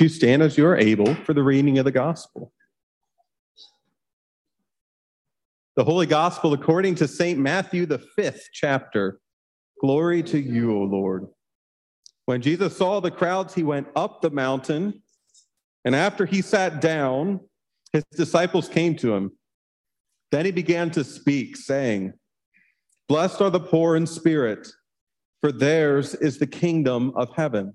You stand as you are able for the reading of the gospel. The Holy Gospel according to St. Matthew, the fifth chapter. Glory to you, O Lord. When Jesus saw the crowds, he went up the mountain, and after he sat down, his disciples came to him. Then he began to speak, saying, Blessed are the poor in spirit, for theirs is the kingdom of heaven.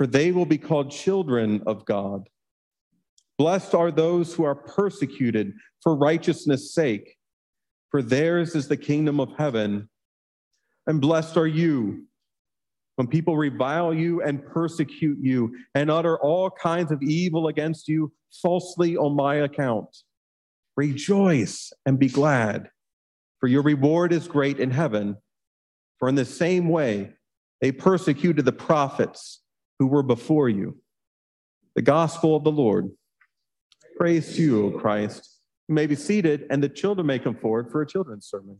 for they will be called children of God. Blessed are those who are persecuted for righteousness' sake, for theirs is the kingdom of heaven. And blessed are you when people revile you and persecute you and utter all kinds of evil against you falsely on my account. Rejoice and be glad, for your reward is great in heaven. For in the same way they persecuted the prophets who were before you. The gospel of the Lord. Praise to you, O Christ. You may be seated, and the children may come forward for a children's sermon.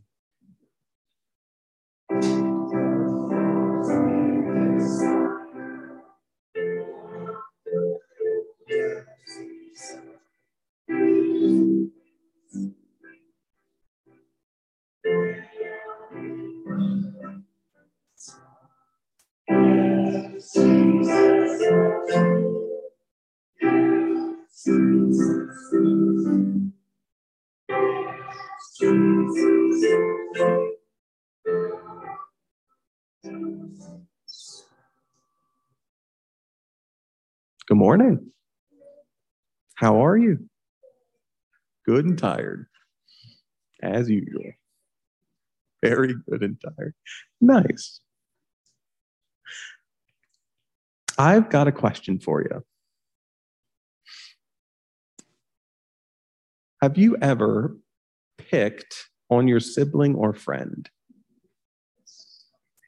Good morning. How are you? Good and tired, as usual. Very good and tired. Nice. I've got a question for you. Have you ever picked on your sibling or friend?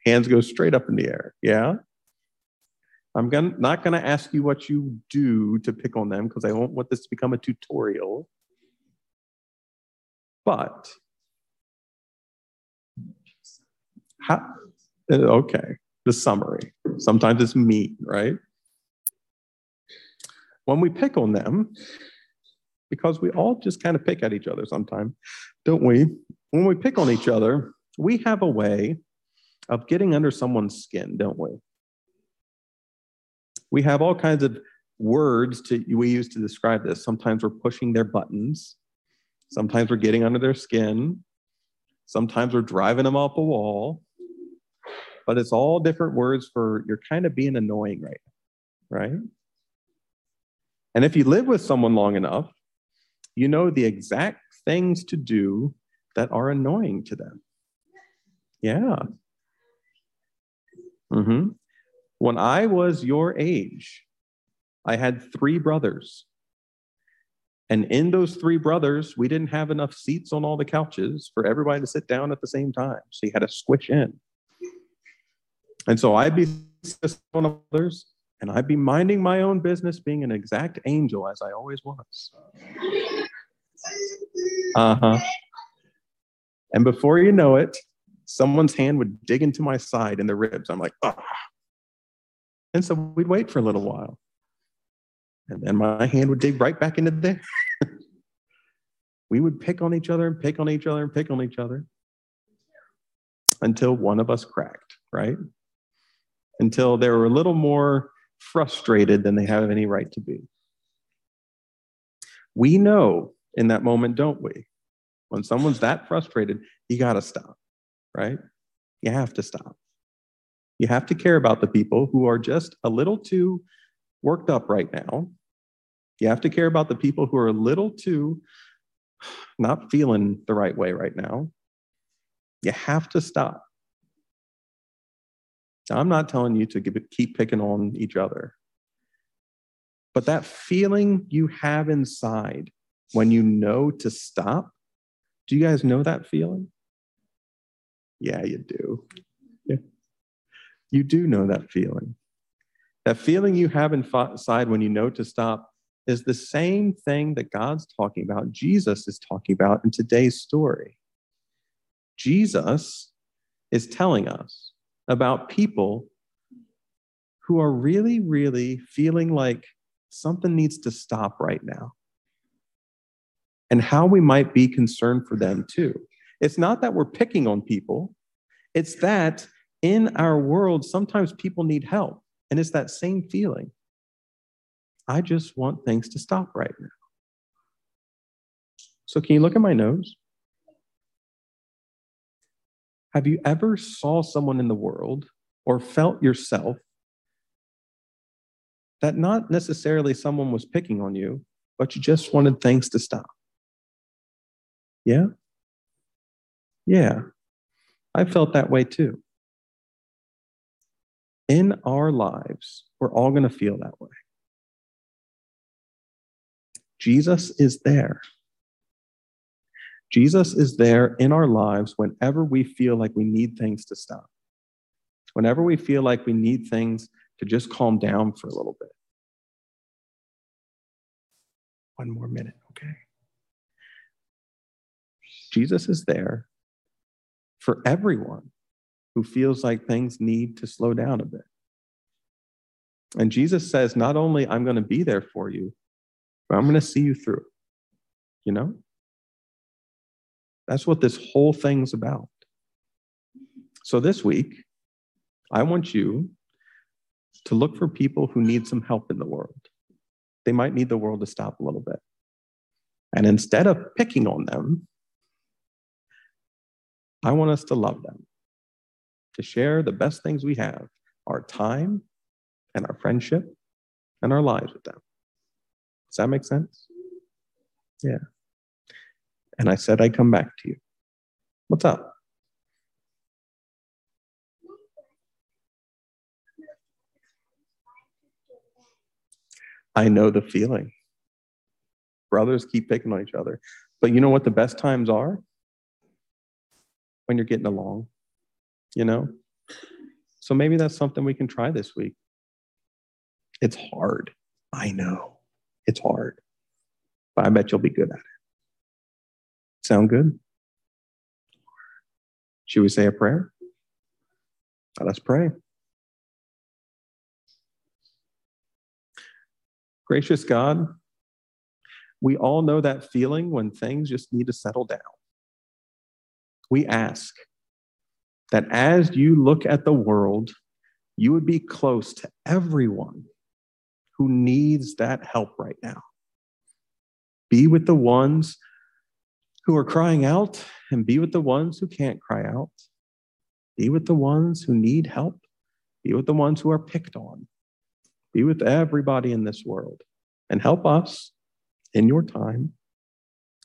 Hands go straight up in the air. Yeah? I'm gonna, not going to ask you what you do to pick on them because I don't want this to become a tutorial. But, how, uh, okay, the summary. Sometimes it's mean, right? When we pick on them, because we all just kind of pick at each other sometimes, don't we? When we pick on each other, we have a way of getting under someone's skin, don't we? We have all kinds of words to, we use to describe this. Sometimes we're pushing their buttons. Sometimes we're getting under their skin. Sometimes we're driving them up a wall. But it's all different words for you're kind of being annoying right right? And if you live with someone long enough, you know the exact things to do that are annoying to them. Yeah. Mm-hmm. When I was your age, I had three brothers. And in those three brothers, we didn't have enough seats on all the couches for everybody to sit down at the same time. So you had to squish in. And so I'd be one of others, and I'd be minding my own business, being an exact angel as I always was. Uh huh. And before you know it, someone's hand would dig into my side in the ribs. I'm like, ah. And so we'd wait for a little while. And then my hand would dig right back into there. we would pick on each other and pick on each other and pick on each other until one of us cracked, right? Until they were a little more frustrated than they have any right to be. We know in that moment, don't we? When someone's that frustrated, you got to stop, right? You have to stop. You have to care about the people who are just a little too worked up right now. You have to care about the people who are a little too not feeling the right way right now. You have to stop. Now, I'm not telling you to keep picking on each other. But that feeling you have inside when you know to stop, do you guys know that feeling? Yeah, you do. Yeah. You do know that feeling. That feeling you have inside when you know to stop is the same thing that God's talking about, Jesus is talking about in today's story. Jesus is telling us about people who are really, really feeling like something needs to stop right now and how we might be concerned for them too. It's not that we're picking on people, it's that in our world, sometimes people need help. And it's that same feeling. I just want things to stop right now. So, can you look at my nose? Have you ever saw someone in the world or felt yourself that not necessarily someone was picking on you, but you just wanted things to stop? Yeah? Yeah. I felt that way too. In our lives, we're all going to feel that way. Jesus is there. Jesus is there in our lives whenever we feel like we need things to stop, whenever we feel like we need things to just calm down for a little bit. One more minute, okay? Jesus is there for everyone who feels like things need to slow down a bit. And Jesus says, not only I'm going to be there for you, but I'm going to see you through. You know? That's what this whole thing's about. So this week, I want you to look for people who need some help in the world. They might need the world to stop a little bit. And instead of picking on them, I want us to love them, to share the best things we have our time and our friendship and our lives with them. Does that make sense? Yeah. And I said I'd come back to you. What's up? I know the feeling. Brothers keep picking on each other. But you know what the best times are? When you're getting along, you know? So maybe that's something we can try this week. It's hard. I know. It's hard, but I bet you'll be good at it. Sound good? Should we say a prayer? Let us pray. Gracious God, we all know that feeling when things just need to settle down. We ask that as you look at the world, you would be close to everyone who needs that help right now. Be with the ones who are crying out and be with the ones who can't cry out. Be with the ones who need help. Be with the ones who are picked on. Be with everybody in this world and help us in your time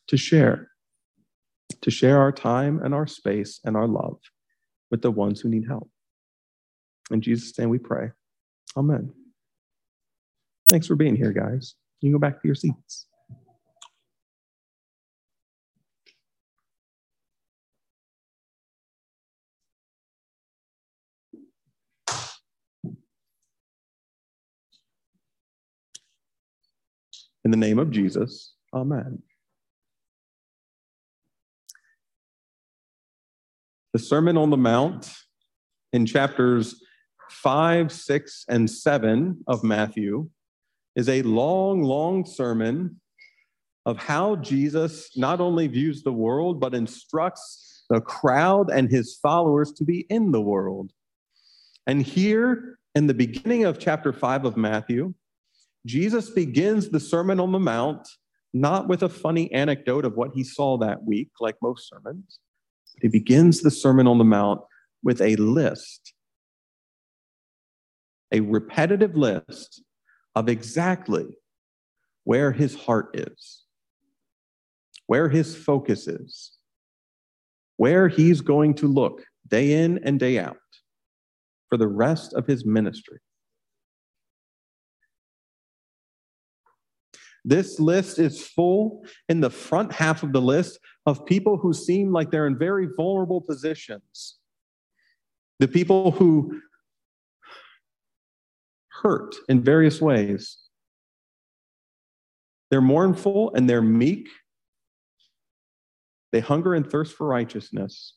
to share, to share our time and our space and our love with the ones who need help. In Jesus' name we pray. Amen. Thanks for being here, guys. You can go back to your seats. In the name of Jesus, amen. The Sermon on the Mount in chapters 5, 6, and 7 of Matthew is a long, long sermon of how Jesus not only views the world, but instructs the crowd and his followers to be in the world. And here in the beginning of chapter 5 of Matthew, Jesus begins the Sermon on the Mount not with a funny anecdote of what he saw that week, like most sermons. He begins the Sermon on the Mount with a list, a repetitive list of exactly where his heart is, where his focus is, where he's going to look day in and day out for the rest of his ministry. This list is full in the front half of the list of people who seem like they're in very vulnerable positions. The people who hurt in various ways. They're mournful and they're meek. They hunger and thirst for righteousness.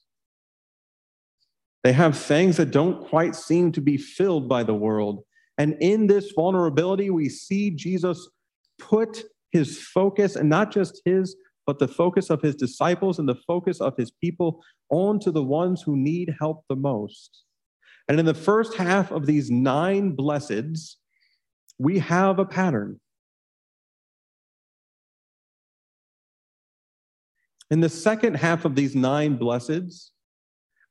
They have things that don't quite seem to be filled by the world. And in this vulnerability, we see Jesus put his focus, and not just his, but the focus of his disciples and the focus of his people onto the ones who need help the most. And in the first half of these nine blesseds, we have a pattern. In the second half of these nine blesseds,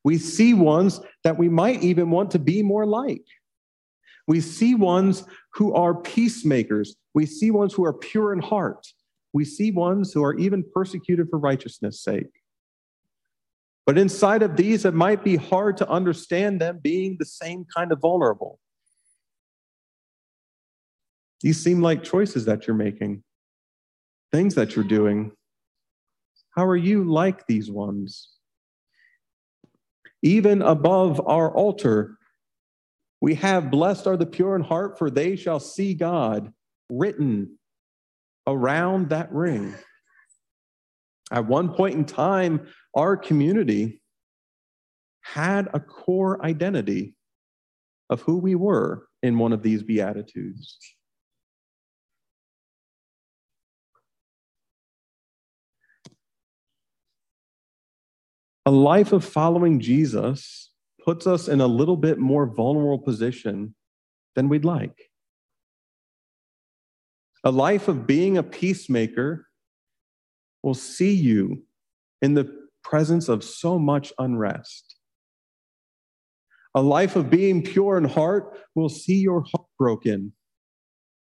we see ones that we might even want to be more like. We see ones who are peacemakers. We see ones who are pure in heart. We see ones who are even persecuted for righteousness' sake. But inside of these, it might be hard to understand them being the same kind of vulnerable. These seem like choices that you're making, things that you're doing. How are you like these ones? Even above our altar, we have blessed are the pure in heart, for they shall see God written around that ring. At one point in time, our community had a core identity of who we were in one of these Beatitudes. A life of following Jesus puts us in a little bit more vulnerable position than we'd like. A life of being a peacemaker will see you in the presence of so much unrest. A life of being pure in heart will see your heart broken,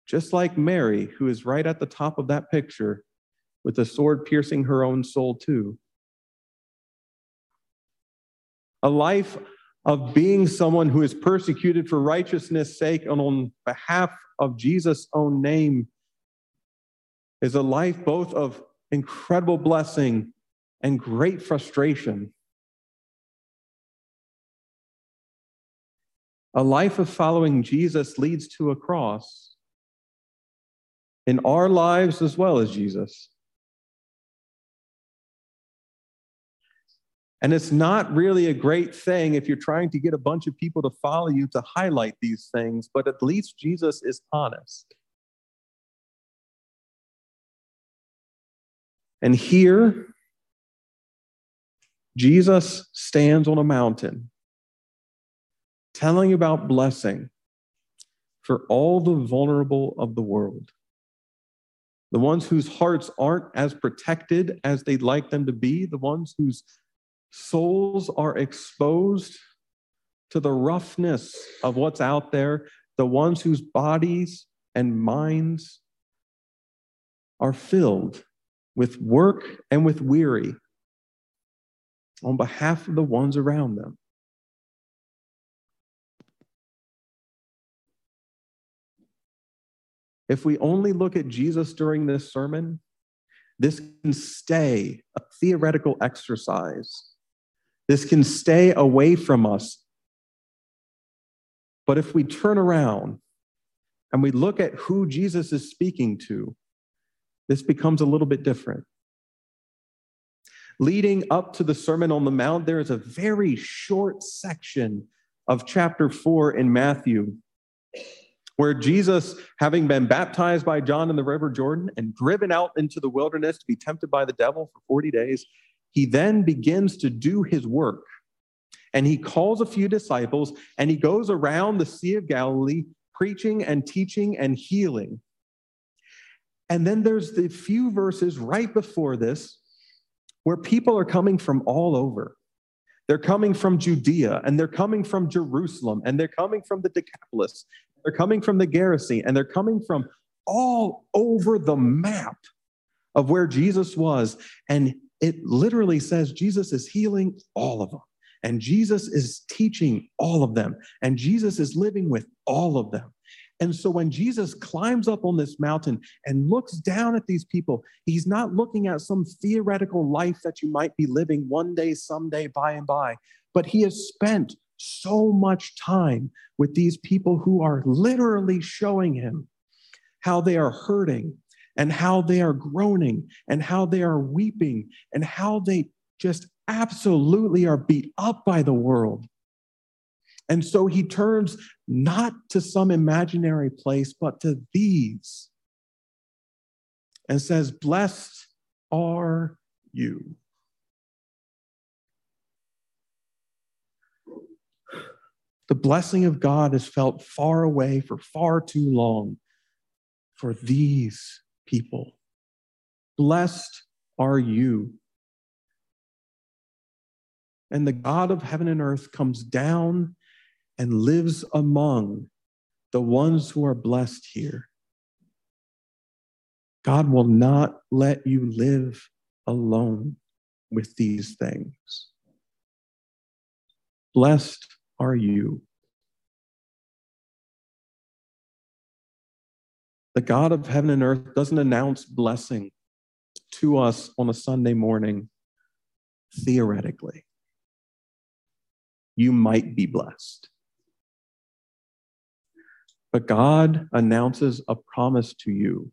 just like Mary, who is right at the top of that picture with the sword piercing her own soul, too a life of being someone who is persecuted for righteousness' sake and on behalf of Jesus' own name is a life both of incredible blessing and great frustration. A life of following Jesus leads to a cross in our lives as well as Jesus. And it's not really a great thing if you're trying to get a bunch of people to follow you to highlight these things, but at least Jesus is honest. And here, Jesus stands on a mountain telling about blessing for all the vulnerable of the world. The ones whose hearts aren't as protected as they'd like them to be, the ones whose souls are exposed to the roughness of what's out there, the ones whose bodies and minds are filled with work and with weary on behalf of the ones around them. If we only look at Jesus during this sermon, this can stay a theoretical exercise this can stay away from us. But if we turn around and we look at who Jesus is speaking to, this becomes a little bit different. Leading up to the Sermon on the Mount, there is a very short section of chapter 4 in Matthew where Jesus, having been baptized by John in the River Jordan and driven out into the wilderness to be tempted by the devil for 40 days, he then begins to do his work. And he calls a few disciples and he goes around the Sea of Galilee preaching and teaching and healing. And then there's the few verses right before this where people are coming from all over. They're coming from Judea and they're coming from Jerusalem and they're coming from the Decapolis. They're coming from the Gerasene and they're coming from all over the map of where Jesus was. And it literally says Jesus is healing all of them. And Jesus is teaching all of them. And Jesus is living with all of them. And so when Jesus climbs up on this mountain and looks down at these people, he's not looking at some theoretical life that you might be living one day, someday, by and by, but he has spent so much time with these people who are literally showing him how they are hurting and how they are groaning and how they are weeping and how they just absolutely are beat up by the world. And so he turns not to some imaginary place, but to these and says, Blessed are you. The blessing of God is felt far away for far too long for these people. Blessed are you. And the God of heaven and earth comes down and lives among the ones who are blessed here. God will not let you live alone with these things. Blessed are you. The God of heaven and earth doesn't announce blessing to us on a Sunday morning theoretically. You might be blessed. But God announces a promise to you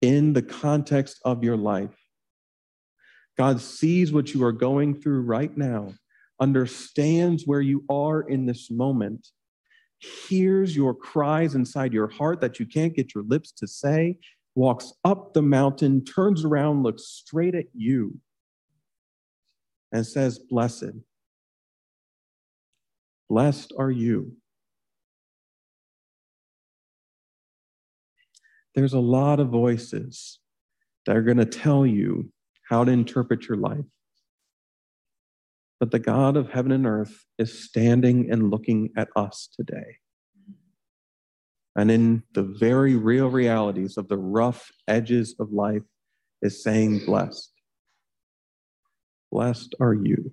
in the context of your life. God sees what you are going through right now, understands where you are in this moment, hears your cries inside your heart that you can't get your lips to say, walks up the mountain, turns around, looks straight at you, and says, Blessed. Blessed are you. There's a lot of voices that are going to tell you how to interpret your life. But the God of heaven and earth is standing and looking at us today. And in the very real realities of the rough edges of life, is saying, Blessed. Blessed are you.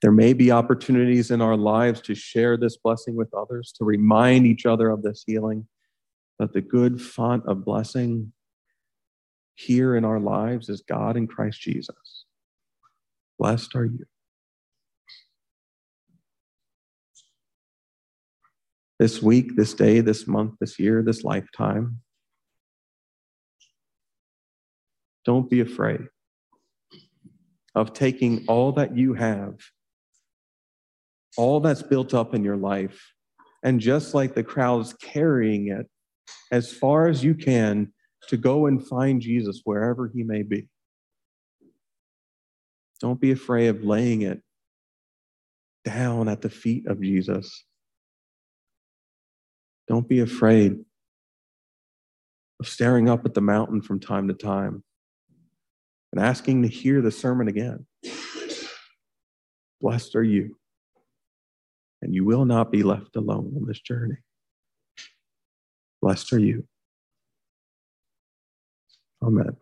There may be opportunities in our lives to share this blessing with others, to remind each other of this healing. But the good font of blessing here in our lives is God in Christ Jesus. Blessed are you. This week, this day, this month, this year, this lifetime, don't be afraid of taking all that you have all that's built up in your life. And just like the crowd's carrying it as far as you can to go and find Jesus wherever he may be. Don't be afraid of laying it down at the feet of Jesus. Don't be afraid of staring up at the mountain from time to time and asking to hear the sermon again. Blessed are you and you will not be left alone on this journey. Blessed are you. Amen.